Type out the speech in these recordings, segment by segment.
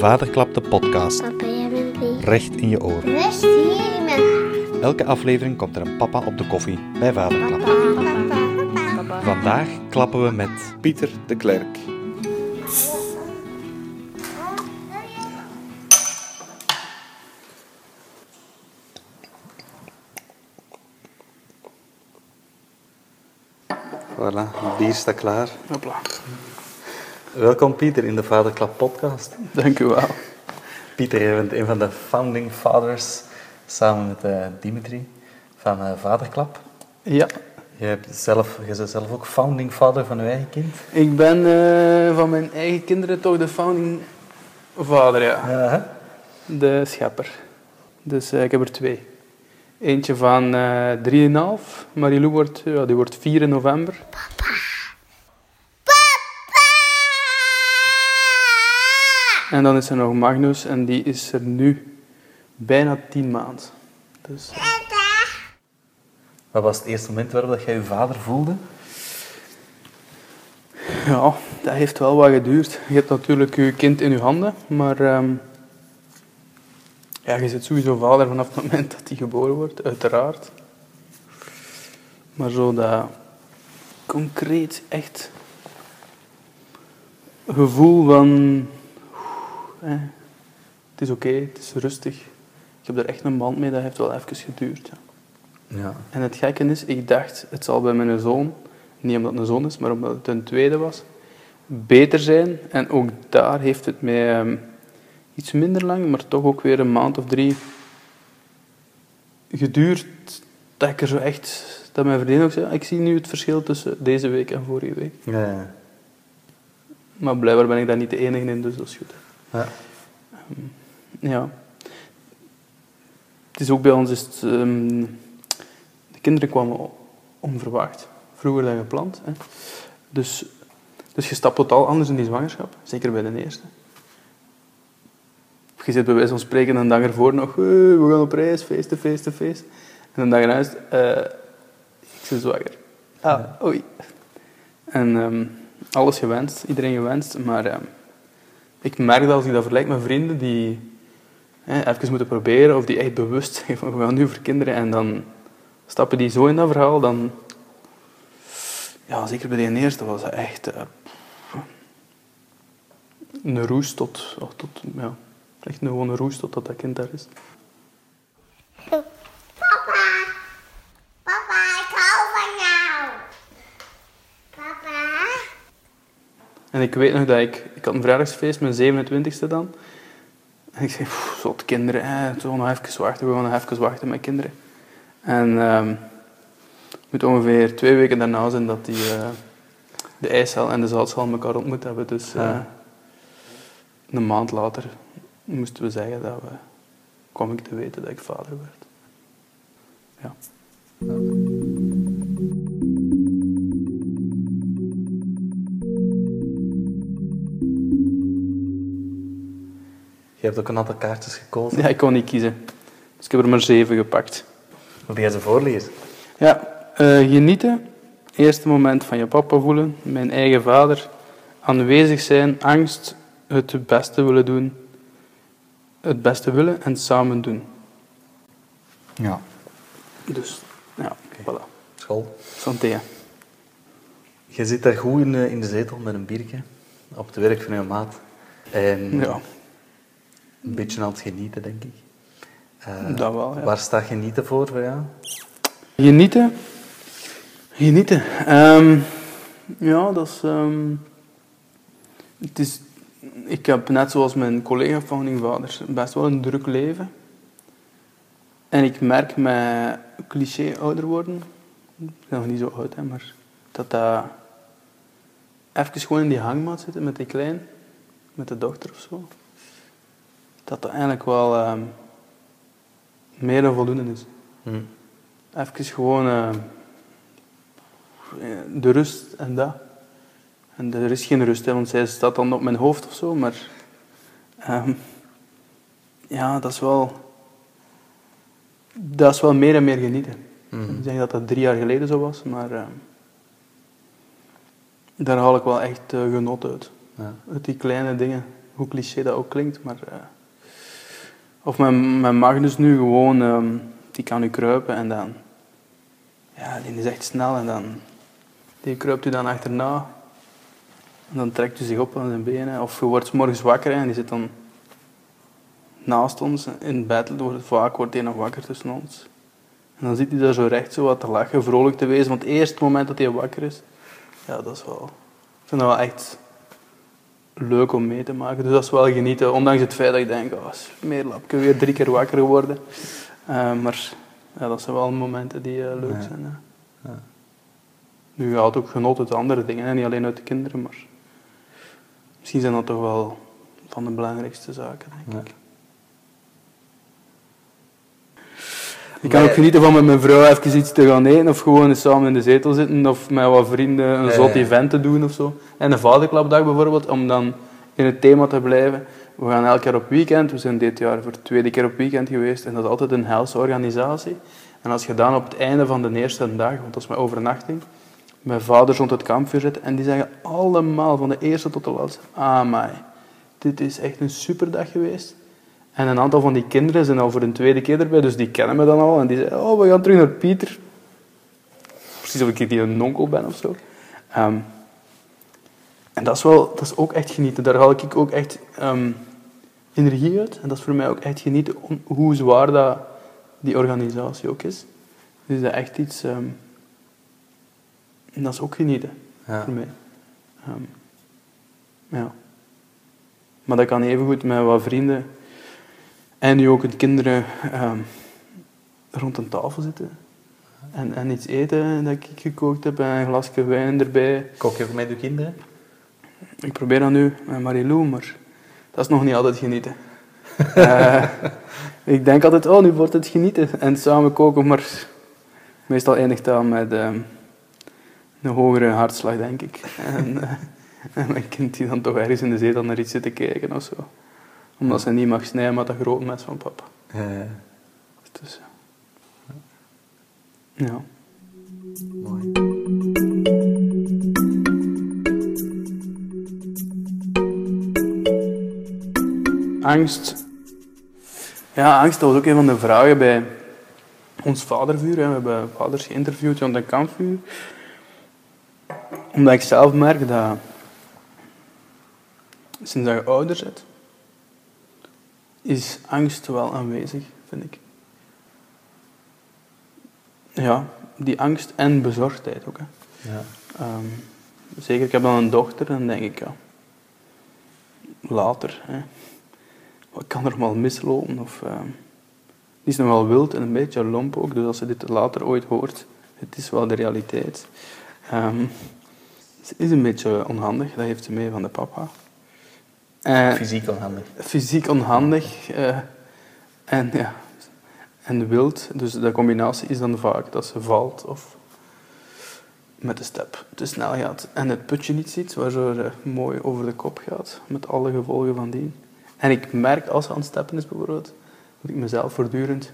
Vaderklap de podcast. Papa, jij bent lief. Recht in je oren. Hier in mijn hart. Elke aflevering komt er een papa op de koffie bij Vaderklap. Vandaag klappen we met Pieter de Klerk. Voilà, het bier staat klaar. Hopla. Welkom Pieter in de Vaderklap podcast. Dank u wel. Pieter, je bent een van de founding fathers samen met eh, Dimitri van eh, Vaderklap. Ja, Je, hebt zelf, je bent zelf ook founding father van je eigen kind. ik ben eh, van mijn eigen kinderen toch de founding vader, ja. De schepper. Dus eh, ik heb er twee. Eentje van eh 3,5. Marilou wordt, ja, die wordt 4 in november. En dan is er nog Magnus en die is er nu bijna 10 maanden. Dus, Wat was het eerste moment waarop dat jij je vader voelde? Ja, dat heeft wel wat geduurd. Je hebt natuurlijk je kind in je handen, maar ehm, ja, je zit sowieso vader vanaf het moment dat hij geboren wordt, uiteraard. Maar zo dat concreet echt gevoel van eh, het is oké, het is rustig. Ik heb er echt een band mee, dat heeft wel even geduurd. Ja. Ja. En het gekke is, ik dacht, het zal bij mijn zoon, niet omdat het een zoon is, maar omdat het een tweede was, beter zijn. En ook daar heeft het mij ehm, iets minder lang, maar toch ook weer een maand of drie geduurd. Dat ik er zo echt, dat mijn vriendin ook zei, ik zie nu het verschil tussen deze week en vorige week. Ja, ja. Maar blijkbaar ben ik daar niet de enige in, dus dat is goed. Ja. Ja. Het is ook bij ons, is het, ehm, de kinderen kwamen onverwacht, vroeger dan gepland. Hè. Dus, dus je stapt totaal anders in die zwangerschap, zeker bij de eerste. Je zit bij wijze van spreken een dag ervoor nog, "Hey, we gaan op reis, feesten, feesten, feesten. En een dag erna is eh, ik ben zwanger. Ah, oei. En ehm, alles gewenst, iedereen gewenst, maar ehm, ik merk dat als ik dat vergelijk met vrienden die hè, even moeten proberen, of die echt bewust zijn van we gaan nu voor kinderen, en dan stappen die zo in dat verhaal, dan... Ja, zeker bij de eerste was dat echt eh, een roes tot, oh, tot... Ja, echt een roes totdat dat kind daar is. Papa. Papa, ik hou van jou. Papa. En ik weet nog dat ik... Ik had een verjaardagsfeest, mijn 27e dan. En ik zei, "Pff, zot kinderen, hè, zo nog even wachten, we gaan nog even wachten met kinderen. En ehm, het moet ongeveer twee weken daarna zijn dat die, eh, de ijszaal en de zoutzaal elkaar ontmoet hebben. Dus eh, Ja. een maand later moesten we zeggen dat we... kwam ik te weten dat ik vader werd. Ja. Je hebt ook een aantal kaartjes gekozen. ja, ik kon niet kiezen. Dus ik heb er maar zeven gepakt. Wil jij ze voorlezen? Ja, eh, genieten. Eerste moment van je papa voelen. Mijn eigen vader. Aanwezig zijn. Angst. Het beste willen doen. Het beste willen en samen doen. Ja. Dus, ja, voilà. School. Santé. Je zit daar goed in, de- in de zetel met een biertje op het werk van je maat. En Ja, een beetje aan het genieten, denk ik. Eh, dat wel, ja. Waar staat genieten voor voor jou? Genieten. Genieten. Ehm, ja, dat is, ehm, het is... Ik heb net zoals mijn collega founding vaders best wel een druk leven. En ik merk met cliché ouder worden, ik ben nog niet zo oud, hè, maar dat dat even gewoon in die hangmat zitten met die klein, met de dochter of zo, dat dat eigenlijk wel ehm, meer dan voldoende is. Hm. Even gewoon eh, de rust en dat. En er is geen rust, hè, want zij staat dan op mijn hoofd of zo, maar ehm, ja, dat is wel, dat is wel meer en meer genieten. Mhm. Ik denk dat dat drie jaar geleden zo was, maar ehm, daar haal ik wel echt eh, genot uit. Ja. Uit die kleine dingen. Hoe cliché dat ook klinkt, maar... eh, of mijn, mijn Magnus nu gewoon... ehm, die kan nu kruipen en dan... Ja, die is echt snel en dan... Die kruipt u dan achterna. En dan trekt u zich op aan zijn benen. Of je wordt morgens wakker en die zit dan naast ons in bed. Wordt- Vaak wordt hij nog wakker tussen ons. En dan zit hij daar zo recht zo wat te lachen, vrolijk te wezen. Want het eerste moment dat hij wakker is, ja, dat is wel... Ik vind dat wel echt leuk om mee te maken. Dus dat is wel genieten. Ondanks het feit dat ik denk, oh, smeerlapje, weer drie keer wakker geworden. Eh, maar ja, dat zijn wel momenten die eh, leuk Ja. zijn. Ja. Nu, haalt ook genot uit andere dingen, hè. niet alleen uit de kinderen, maar misschien zijn dat toch wel van de belangrijkste zaken, denk ik. Ik kan ook genieten van met mijn vrouw even iets te gaan eten, of gewoon eens samen in de zetel zitten, of met wat vrienden een zot event te doen of zo. En een vaderklapdag bijvoorbeeld, om dan in het thema te blijven. We gaan elk jaar op weekend, we zijn dit jaar voor de tweede keer op weekend geweest, en dat is altijd een helse organisatie. En als je dan op het einde van de eerste dag, want dat is mijn overnachting, mijn vaders rond het kampvuur zit en die zeggen allemaal, van de eerste tot de laatste, amai, dit is echt een superdag geweest. En een aantal van die kinderen zijn al voor de tweede keer erbij, dus die kennen me dan al. En die zeggen, oh, we gaan terug naar Pieter. Precies of ik die een onkel ben of zo. Ehm, en dat is, wel, dat is ook echt genieten. Daar haal ik ook echt ehm, energie uit. En dat is voor mij ook echt genieten om hoe zwaar dat die organisatie ook is. Dus dat is echt iets... ehm, en dat is ook genieten Ja. voor mij. Ehm, ja. Maar dat kan evengoed met wat vrienden en nu ook de kinderen ehm, rond een tafel zitten. En, en iets eten dat ik gekookt heb en een glasje wijn erbij. Kook je ook met je kinderen? Ik probeer dat nu met Marilou, maar dat is nog niet altijd genieten. Eh, ik denk altijd, oh, nu wordt het genieten en samen koken, maar meestal eindigt dat met ehm, een hogere hartslag, denk ik. En, eh, en mijn kind die dan toch ergens in de zetel naar iets zit te kijken of zo. Omdat ze niet mag snijden met dat grote mes van papa. Ja, Dus, ja. ja. mooi. Angst. Ja, angst dat was ook een van de vragen bij ons vadervuur. Hè. We hebben vaders geïnterviewd rond een kampvuur. Omdat ik zelf merk dat sinds dat je ouder bent, is angst wel aanwezig, vind ik. Ja, die angst en bezorgdheid ook. Hè. Ja. Ehm, zeker, ik heb dan een dochter en dan denk ik, ja, later, hè, wat kan er maar mislopen? Of, ehm, die is nog wel wild en een beetje lomp ook, dus als ze dit later ooit hoort, het is wel de realiteit. Ehm, ze is een beetje onhandig, dat heeft ze mee van de papa. En- Fysiek onhandig. fysiek onhandig eh, en, ja, en wild. Dus de combinatie is dan vaak dat ze valt of met de step te snel gaat en het putje niet ziet, waardoor ze mooi over de kop gaat, met alle gevolgen van dien. En ik merk als ze aan het steppen is bijvoorbeeld, dat ik mezelf voortdurend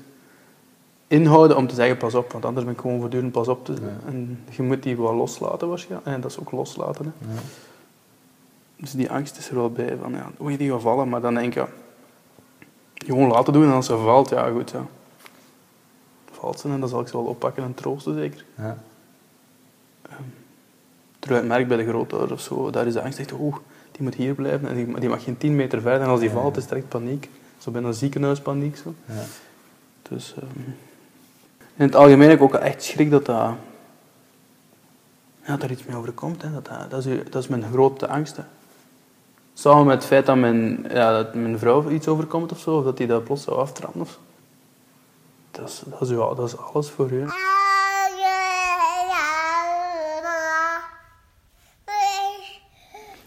inhouden om te zeggen pas op, want anders ben ik gewoon voortdurend pas op. Te, En je moet die wel loslaten waarschijnlijk. En dat is ook loslaten. Hè. Ja. Dus die angst is er wel bij, van ja, oei, die gaat vallen, maar dan denk je, gewoon laten doen en als ze valt, ja goed, ja. Valt ze en dan zal ik ze wel oppakken en troosten zeker. Ja. Terwijl ik merk bij de grootouders of zo, daar is de angst echt, oeh, die moet hier blijven en die, die mag geen tien meter verder en als die valt is direct paniek. Zo bijna ziekenhuispaniek zo. Ja. Dus ehm, in het algemeen heb ik ook echt schrik dat dat, ja, dat er iets mee overkomt. Hè. Dat, dat, dat, is, dat is mijn grote angst. Hè. Samen met het feit dat mijn, ja, dat mijn vrouw iets overkomt of zo, of dat die dat plots zou aftrappen of. Dat is, dat is, ja, dat is alles voor u.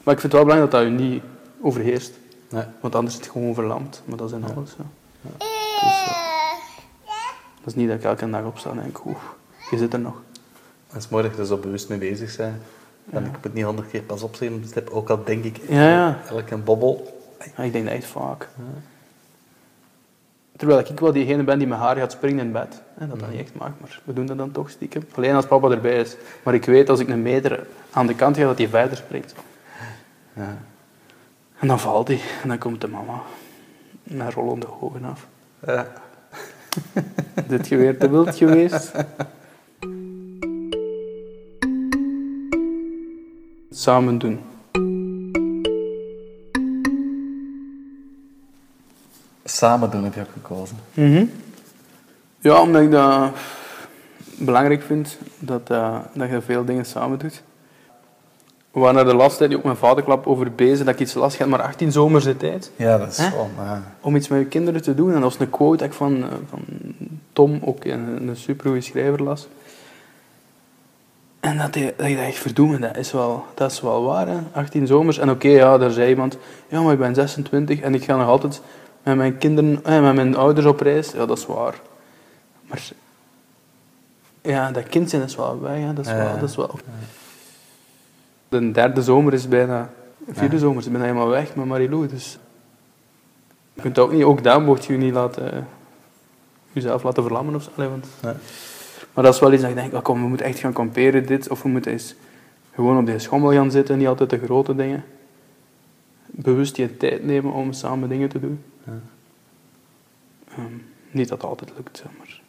Maar ik vind het wel belangrijk dat dat u niet overheerst. Nee. Want anders is het gewoon verlamd. Maar dat is in alles. Ja. Dus, eh, dat is niet dat ik elke dag opsta en denk, oeh, je zit er nog. Als morgen er zo bewust mee bezig zijn. En ik moet niet honderd keer pas opzien op de step. Ook al denk ik elke bobbel. Ik denk dat echt vaak. Terwijl ik wel diegene ben die met haar gaat springen in bed. Hè, dat dat niet echt mag, maar we doen dat dan toch stiekem. Alleen als papa erbij is. Maar ik weet als ik een meter aan de kant ga, dat hij verder springt. Ja. En dan valt hij. En dan komt de mama met rollende ogen af. Ja. Dit je weer te wild geweest? Samen doen. Samen doen heb je ook gekozen. Ja, omdat ik dat belangrijk vind dat, eh, dat je veel dingen samen doet. We waren er de laatste tijd ook met vaderklap over bezig dat ik iets las. Je hebt maar 18 zomers de tijd Ja, dat is Hè? zo. ja. om iets met je kinderen te doen. En dat was een quote dat ik van, eh, van Tom, ook een, een supergoeie schrijver, las. En dat, je, dat je verdoemen, dat is wel, dat is wel waar, hè? 18 zomers. En oké, ja, daar zei iemand, ja, maar ik ben 26 en ik ga nog altijd met mijn kinderen, eh, met mijn ouders op reis. Ja, dat is waar. Maar ja, dat kind zijn is wel weg, hè? Dat is Ja. wel... Dat is wel. De derde zomer is bijna... De vierde Ja. zomer is bijna helemaal weg met Marilou, dus... Je kunt ook niet... Ook daar mocht je niet laten... Jezelf laten verlammen of zo. Allee, want. Maar dat is wel iets dat ik denk, oh, kom, we moeten echt gaan kamperen dit. Of we moeten eens gewoon op deze schommel gaan zitten, niet altijd de grote dingen. Bewust je tijd nemen om samen dingen te doen. Ja. Ehm, niet dat het altijd lukt, zeg maar.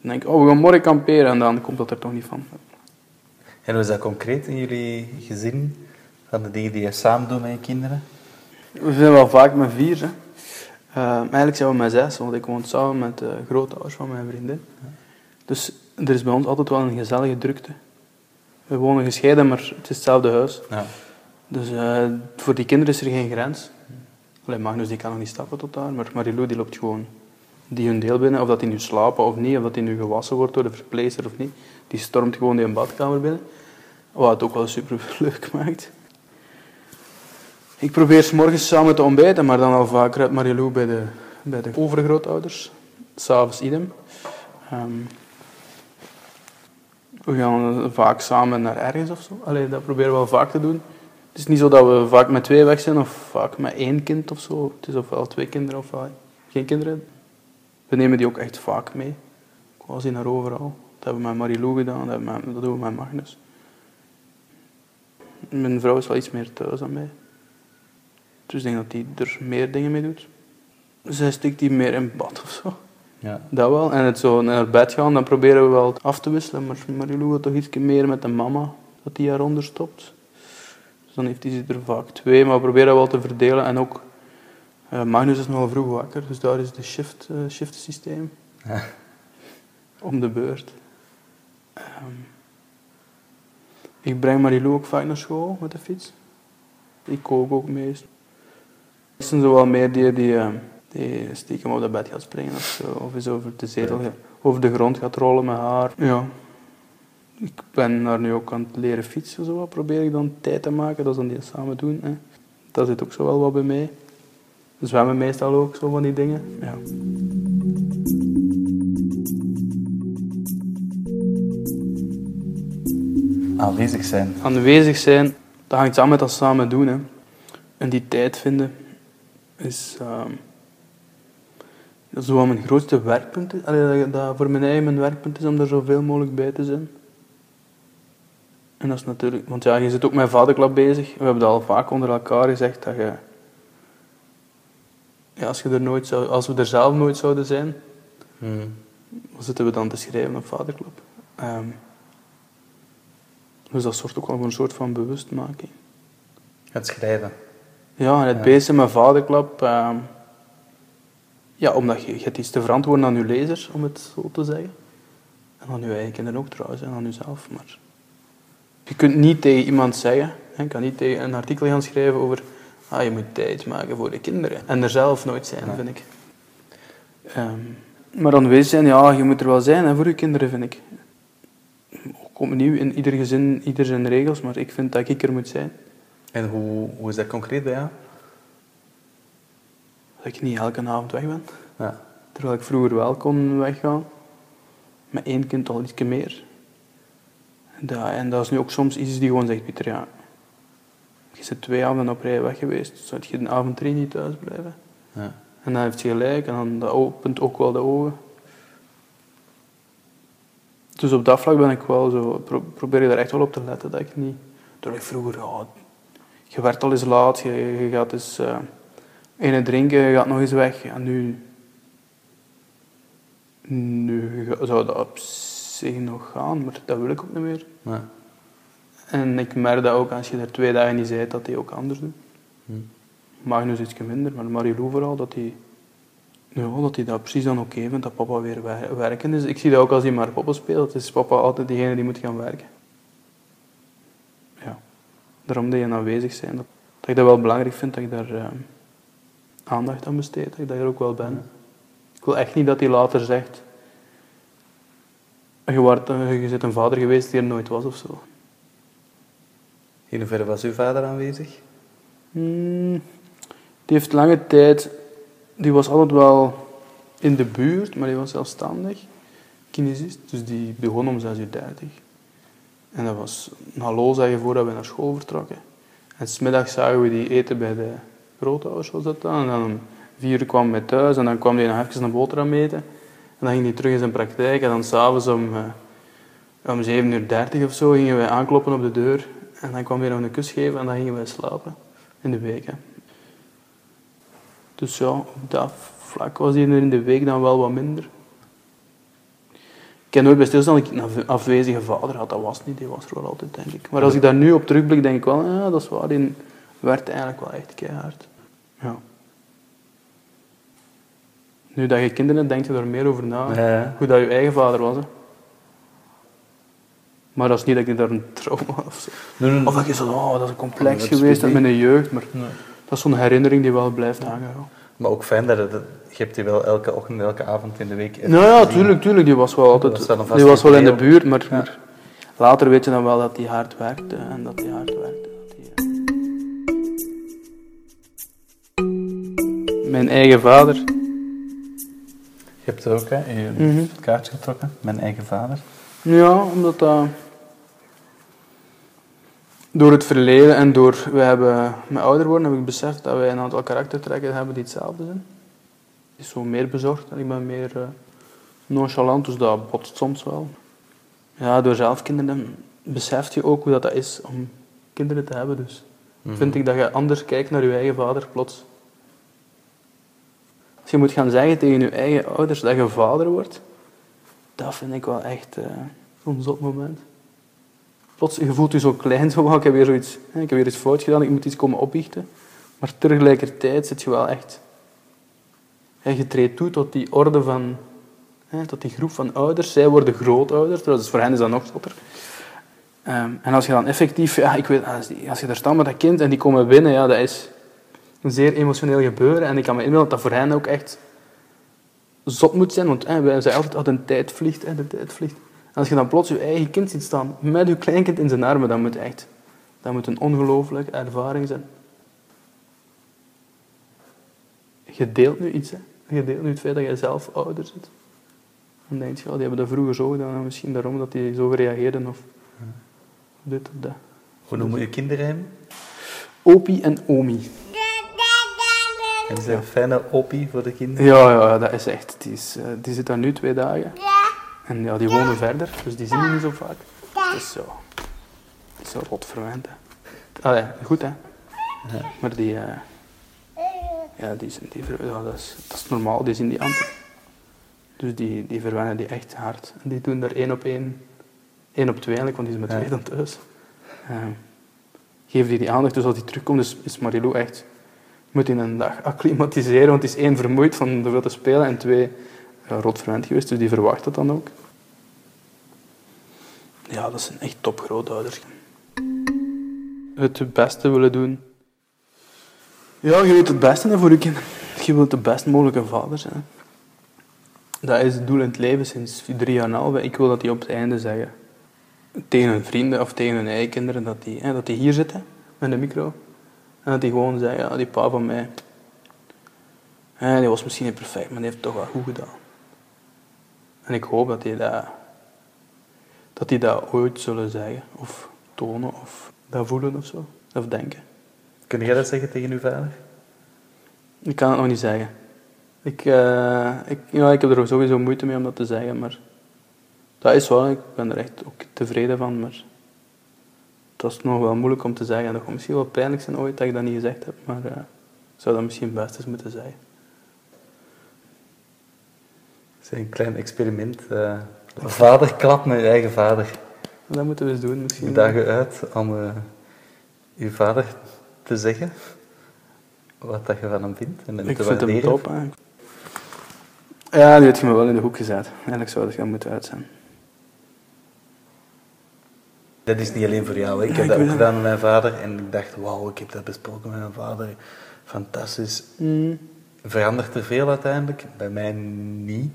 Dan denk ik, oh, we gaan morgen kamperen en dan komt dat er toch niet van. En hoe is dat concreet in jullie gezin? Van de dingen die je samen doet met je kinderen? We zijn wel vaak met vier. Hè. Eh, eigenlijk zijn we met zes, want ik woon samen met de grootouders van mijn vriendin. Dus er is bij ons altijd wel een gezellige drukte. We wonen gescheiden, maar het is hetzelfde huis. Ja. Dus eh, voor die kinderen is er geen grens. Alleen Magnus die kan nog niet stappen tot daar, maar Marilou die loopt gewoon die hun deel binnen. Of dat die nu slapen of niet, of dat die nu gewassen wordt door de verpleegster of niet. Die stormt gewoon die badkamer binnen. Wat het ook wel super leuk maakt. Ik probeer 's morgens samen te ontbijten, maar dan al vaker uit Marilou bij de, bij de overgrootouders. S'avonds idem. Ehm, we gaan vaak samen naar ergens of zo. Allee, dat proberen we wel vaak te doen. Het is niet zo dat we vaak met twee weg zijn of vaak met één kind of zo. Het is ofwel twee kinderen ofwel geen kinderen. We nemen die ook echt vaak mee. Quasi naar overal. Dat hebben we met Marilou gedaan, dat, dat doen we met Magnus. Mijn vrouw is wel iets meer thuis dan mij. Dus ik denk dat die er meer dingen mee doet. Zij stikt die meer in bad of zo. Ja. Dat wel. En het zo naar bed gaan, dan proberen we wel af te wisselen. Maar Marilou gaat toch iets meer met de mama, dat die haar stopt. Dus dan heeft hij er vaak twee, maar we proberen wel te verdelen. En ook, eh, Magnus is nogal vroeg wakker, dus daar is de shift, eh, shift systeem. Ja. Om de beurt. Ehm, ik breng Marilou ook vaak naar school met de fiets. Ik kook ook meest. Er zijn zo wel meer die, die, eh, die stiekem op dat bed gaat springen of zo. Of eens over de zetel, over de grond gaat rollen met haar. Ja. Ik ben daar nu ook aan het leren fietsen. Zo. wat. Probeer ik dan tijd te maken. Dat is dan die samen doen. Hè. Dat zit ook zo wel wat bij mij. Zwemmen meestal ook, zo van die dingen. Ja. Aanwezig zijn. Aanwezig zijn, dat hangt samen met dat samen doen. Hè. En die tijd vinden is, ehm, dat is wel mijn grootste werkpunt. Allee, dat, voor mijn eigen mijn werkpunt is om er zoveel mogelijk bij te zijn. En dat is natuurlijk, want ja, je zit ook met vaderklap bezig. We hebben dat al vaak onder elkaar gezegd dat je, ja, als, je er nooit zou, als we er zelf nooit zouden zijn, Hmm. wat zitten we dan te schrijven op vaderklap? Ehm, dus dat zorgt ook wel voor een soort van bewustmaking. Het schrijven. Ja, en het Ja. bezig met vaderklap. ehm, ja, omdat je, je hebt iets te verantwoorden aan je lezers, om het zo te zeggen. En aan je eigen kinderen ook trouwens, en aan jezelf. Maar je kunt niet tegen iemand zeggen, je kan niet tegen een artikel gaan schrijven over ah, je moet tijd maken voor de kinderen. En er zelf nooit zijn, Ja. vind ik. Ehm, maar aanwezig zijn, ja, je moet er wel zijn hè, voor je kinderen, vind ik. Ook opnieuw, in ieder gezin, ieder zijn regels, maar ik vind dat ik er moet zijn. En hoe, hoe is dat concreet bij jou? Dat ik niet elke avond weg ben. Ja. Terwijl ik vroeger wel kon weggaan. Met één kind al iets meer. Dat, en dat is nu ook soms iets die gewoon zegt, Pieter, ja... Je bent twee avonden op rij weg geweest. Zou je de avond drie niet thuis blijven? Ja. En dan heeft hij gelijk. En dan dat opent ook wel de ogen. Dus op dat vlak ben ik wel zo... Pro, probeer ik daar echt wel op te letten. Dat ik niet... Terwijl ik vroeger... Ja, je werkt al eens laat, je, je gaat eens eh een drinken, gaat nog eens weg. Ja, nu, zou dat op zich nog gaan, maar dat wil ik ook niet meer. En ik merk dat ook als je er twee dagen niet bent, dat hij ook anders doet. Hm. Magnus iets minder, maar Marilou vooral, dat hij ja, dat hij dat precies dan oké vindt, dat papa weer wer- werken is. Ik zie dat ook als hij maar papa speelt, is papa altijd degene die moet gaan werken. Ja, daarom dat je aanwezig zijn. Dat, dat ik dat wel belangrijk vind, dat ik daar eh, aandacht aan besteed, dat ik daar ook wel ben. Ik wil echt niet dat hij later zegt, je, wordt, je bent een vader geweest die er nooit was of zo. In hoeverre was uw vader aanwezig? Hmm, die heeft lange tijd, die was altijd wel in de buurt, maar die was zelfstandig, kinesist, dus die begon om 6 uur 30. En dat was een hallo zeggen voordat we naar school vertrokken. En smiddags zagen we die eten bij de grootouders, was dat dan. En dan vier kwam hij thuis en dan kwam hij nog even een boterham eten. En dan ging hij terug in zijn praktijk en dan s'avonds om, eh, om 7 uur 30 of zo gingen wij aankloppen op de deur. En dan kwam hij nog een kus geven en dan gingen wij slapen in de week. Hè. Dus ja, op dat vlak was hij er in de week dan wel wat minder. Ik heb nooit bij stilstaan dat ik een afwezige vader had. Dat was niet, die was er wel altijd, denk ik. Maar als ik daar nu op terugblik, denk ik wel, ja, dat is waar. Die werd eigenlijk wel echt keihard. Ja. Nu dat je kinderen hebt, denk je er meer over na. Ja, ja. Hoe dat je eigen vader was. Hè. Maar dat is niet dat ik daar een trauma of zo. Nee, nee, nee. Of dat je zo, oh, dat is een complex Dat is geweest goed, met mijn jeugd. Maar Nee. dat is zo'n herinnering die wel blijft hangen. Ja. Maar ook fijn dat je hebt die wel elke ochtend, elke avond in de week Nou ja, gezien. tuurlijk, tuurlijk. Die was wel altijd was die was wel in de buurt, maar, Ja. maar later weet je dan wel dat hij hard werkte en dat hij hard werkte. Mijn eigen vader. Je hebt ook hè, je Mhm. het kaartje getrokken, mijn eigen vader. Ja, omdat dat... Door het verleden en door... We hebben, met ouder worden heb ik beseft dat wij een aantal karaktertrekken hebben die hetzelfde zijn. Ik is zo meer bezorgd en ik ben meer eh, nonchalant, dus dat botst soms wel. Ja, door zelf kinderen beseft je ook hoe dat, dat is om kinderen te hebben. Dus vind ik dat je anders kijkt naar je eigen vader plots. Als je moet gaan zeggen tegen je eigen ouders dat je vader wordt, dat vind ik wel echt eh zo'n zot moment. Plots, je voelt je zo klein, zo, "Oh, ik heb weer zoiets, ik heb weer iets fout gedaan, ik moet iets komen opbiechten. Maar tegelijkertijd zit je wel echt... hè, je treedt toe tot die orde van... hè, tot die groep van ouders. Zij worden grootouders, dus voor hen is dat nog zotter. Ehm, en als je dan effectief... Ja, ik weet, als, die- als je daar staat met dat kind en die komen binnen, ja, dat is een zeer emotioneel gebeuren. En ik kan me inbeelden dat dat voor hen ook echt zot moet zijn, want hè, wij zeggen altijd dat een tijd vliegt, hè, de tijd vliegt. En als je dan plots je eigen kind ziet staan, met je kleinkind in zijn armen, dan moet echt, dat moet een ongelooflijke ervaring zijn. Je deelt nu iets, hè. Je deelt nu het feit dat jij zelf ouder zit. Dan denk je, oh, die hebben dat vroeger zo gedaan, en misschien daarom dat die zo reageerden, of dit of dat. Hoe noemen je kinderen hem? Opie en Omi. En zijn fijne opie voor de kinderen. Ja, ja, dat is echt. Die, is, eh, die zit daar nu twee dagen. En ja, die wonen verder, dus die zien die niet zo vaak. Is zo. Dat is zo rot verwend, hè. Ah ja, goed, hè. Maar die... eh, ja, die, zijn- die, ja, dat, is, dat is normaal, die zien die amper. Dus die, die verwennen die echt hard. En die doen daar één op één... één op twee eigenlijk, want die is met twee dan thuis. Ehm geven die die aandacht, dus als die terugkomt, is, is Marilou echt moet in een dag acclimatiseren, want het is één vermoeid van veel te spelen en twee ja, rot verwend geweest, dus die verwacht dat dan ook. Ja, dat zijn echt topgrootouders. Het beste willen doen. Ja, je wilt het beste hè, voor je kinderen. Je wilt de best mogelijke vader zijn. Dat is het doel in het leven sinds drie jaar en half. Ik wil dat die op het einde zeggen. Tegen hun vrienden of tegen hun eigen kinderen, dat die, hè, dat die hier zitten met een micro. En dat die gewoon zeggen, ja, die pa van mij, hè, die was misschien niet perfect, maar die heeft het toch wel goed gedaan. En ik hoop dat die dat, dat die dat ooit zullen zeggen, of tonen, of dat voelen of zo, of denken. Kun jij dat zeggen tegen uw vader? Ik kan het nog niet zeggen. Ik, eh, ik, ja, ik heb er sowieso moeite mee om dat te zeggen, maar dat is wel, ik ben er echt ook tevreden van, maar dat is nog wel moeilijk om te zeggen. Dat gaat misschien wel pijnlijk zijn ooit dat ik dat niet gezegd heb, maar eh, ik zou dat misschien best eens moeten zeggen. Het is een klein experiment. eh vader klapt met je eigen vader. Dat moeten we eens doen misschien. u uit om eh uw vader te zeggen wat dat je van hem vindt en hem Ik te vind hem waarderen. top. Hè. Ja, nu heb je me wel in de hoek gezet. Eigenlijk zou dat gaan moeten uit zijn. Dat is niet alleen voor jou. Ik Ja, heb ik dat ook gedaan met mijn vader en ik dacht, wauw, ik heb dat besproken met mijn vader. Fantastisch. Verandert er veel uiteindelijk? Bij mij niet.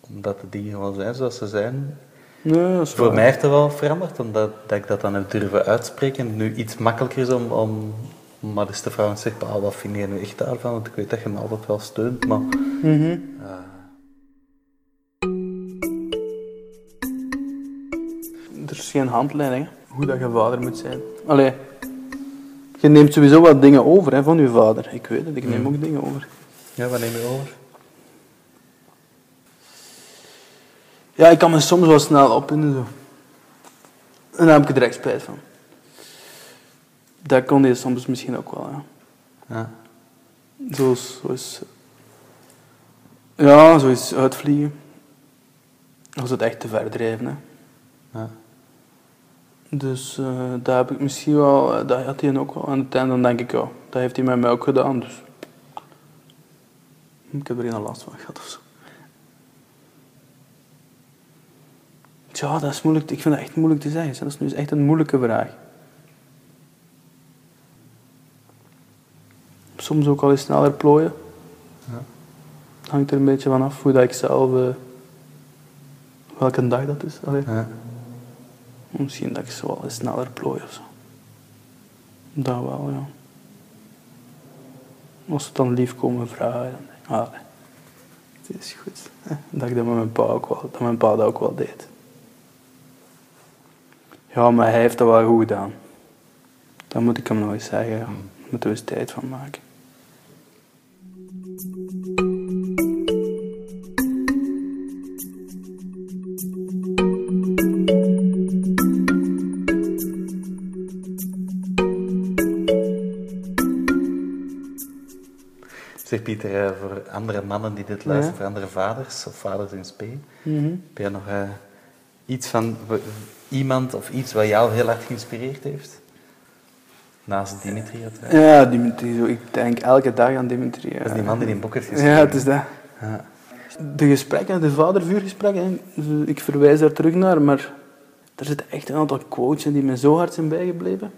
Omdat de dingen gewoon zijn zoals ze zijn. Nee, Voor waar. mij heeft het wel veranderd, omdat dat ik dat dan heb durven uitspreken. En nu iets makkelijker is om, om maar eens te vragen, zeg, "Pa, wat vind jij nu echt daarvan? Want ik weet dat je me altijd wel steunt, maar... Mhm. Geen handleiding, hè, hoe dat je vader moet zijn. Allee, je neemt sowieso wat dingen over hè, van je vader. Ik weet het, ik neem ook dingen over. Ja, wat neem je over? Ja, ik kan me soms wel snel opwinden zo. En daar heb ik er direct spijt van. Dat kon je soms misschien ook wel, ja. Ja. Zo is, zo is... Ja, zo is uitvliegen. Als het echt te ver drijven, hè. Ja. Dus eh daar heb ik misschien wel... eh, Dat had hij ook wel aan het einde. Dan denk ik, ja, dat heeft hij met mij ook gedaan, dus... Ik heb er geen last van gehad of zo. Tja, dat is moeilijk. Ik vind dat echt moeilijk te zeggen. Dat is nu echt een moeilijke vraag. Soms ook al eens sneller plooien. Het hangt er een beetje van af hoe dat ik zelf... eh, welke dag dat is. Allee. Ja. Misschien dat ik zo wel eens sneller plooi of zo. Dat wel, ja. Als ze dan lief komen vragen, dan denk ik, ah, het is goed. Dat ik dat met mijn pa ook wel, dat mijn pa dat ook wel deed. Ja, maar hij heeft dat wel goed gedaan. Dat moet ik hem eens zeggen. Daar moeten we eens tijd van maken. Zeg Pieter, eh, voor andere mannen die dit luisteren, voor andere vaders of vaders in spe, heb jij nog eh, iets van iemand of iets wat jou heel hard geïnspireerd heeft? Naast Dimitri uiteraard. Ja, Dimitri, ik denk elke dag aan Dimitri. ja. Dat is die man die in boek heeft geschreven. Ja, het is dat. Ja. De gesprekken, de vadervuurgesprekken, ik verwijs daar terug naar, maar er zitten echt een aantal quotes in die me zo hard zijn bijgebleven.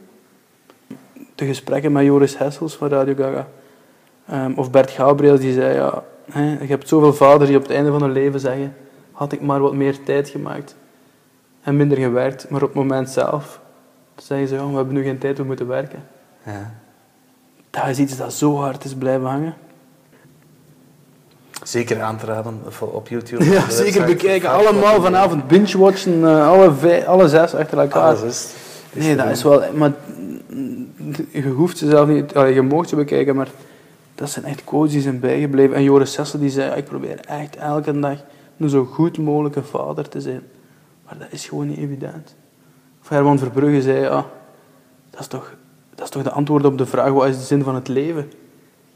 De gesprekken met Joris Hessels van Radio Gaga. Ehm, of Bert Gabriel die zei, ja, hè, je hebt zoveel vaders die op het einde van hun leven zeggen, had ik maar wat meer tijd gemaakt en minder gewerkt, maar op het moment zelf zeggen ze, ja, we hebben nu geen tijd, we moeten werken. Ja. Dat is iets dat zo hard is blijven hangen. Zeker aan te raden op YouTube. Ja, zeker bekijken. Allemaal vanavond binge-watchen, eh, alle, vij- alle zes achter elkaar. Alles is. nee, dat is wel... Maar je hoeft ze zelf niet... allee, je mag ze bekijken, maar dat zijn echt quotes die zijn bijgebleven. En Joris Sessel die zei, ik probeer echt elke dag een zo goed mogelijke vader te zijn. Maar dat is gewoon niet evident. Of Herman Verbrugge zei, ja, dat is toch, dat is toch de antwoord op de vraag, wat is de zin van het leven?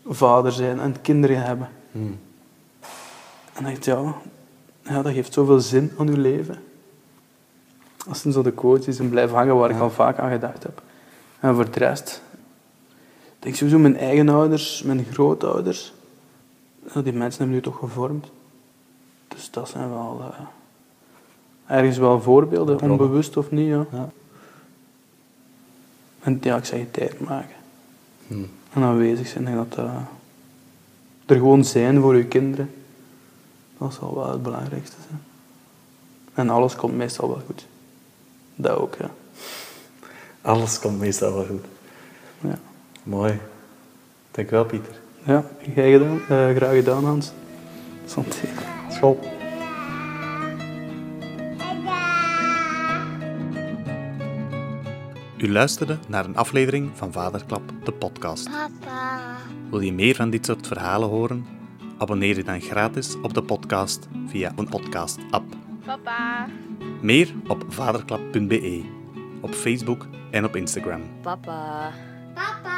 Vader zijn en kinderen hebben. Hmm. En dacht, ja, ja, dat geeft zoveel zin aan uw leven. Dat zijn zo de quotes die zijn blijven hangen waar ik al vaak aan gedacht heb. En voor de rest, ik denk sowieso mijn eigen ouders, mijn grootouders. Die mensen hebben nu toch gevormd. Dus dat zijn wel eh, ergens wel voorbeelden, onbewust of niet. Ja. Ja. En ja, ik zeg je tijd maken. Hmm. En aanwezig zijn. En dat eh, er gewoon zijn voor je kinderen. Dat zal wel het belangrijkste zijn. En alles komt meestal wel goed. Dat ook, ja. Alles komt meestal wel goed. Ja, Mooi. Dankjewel, Pieter. ja jij gedaan? Eh, graag gedaan, Hans. Santé. School. U luisterde naar een aflevering van Vaderklap, de podcast. Papa. Wil je meer van dit soort verhalen horen? Abonneer je dan gratis op de podcast via een podcast-app. Papa. Meer op vaderklap.be. op Facebook en op Instagram. Papa. Papa.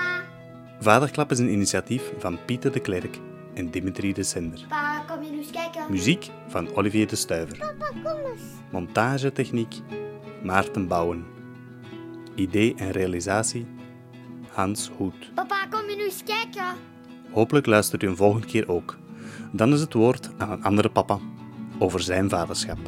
Vaderklap is een initiatief van Pieter de Klerk en Dimitri de Sender. Papa, kom je nu eens kijken? Muziek van Olivier de Stuiver. Papa, kom eens. Montagetechniek Maarten Bouwen. Idee en realisatie Hans Hoed. Papa, kom je nu eens kijken? Hopelijk luistert u een volgende keer ook. Dan is het woord aan een andere papa over zijn vaderschap.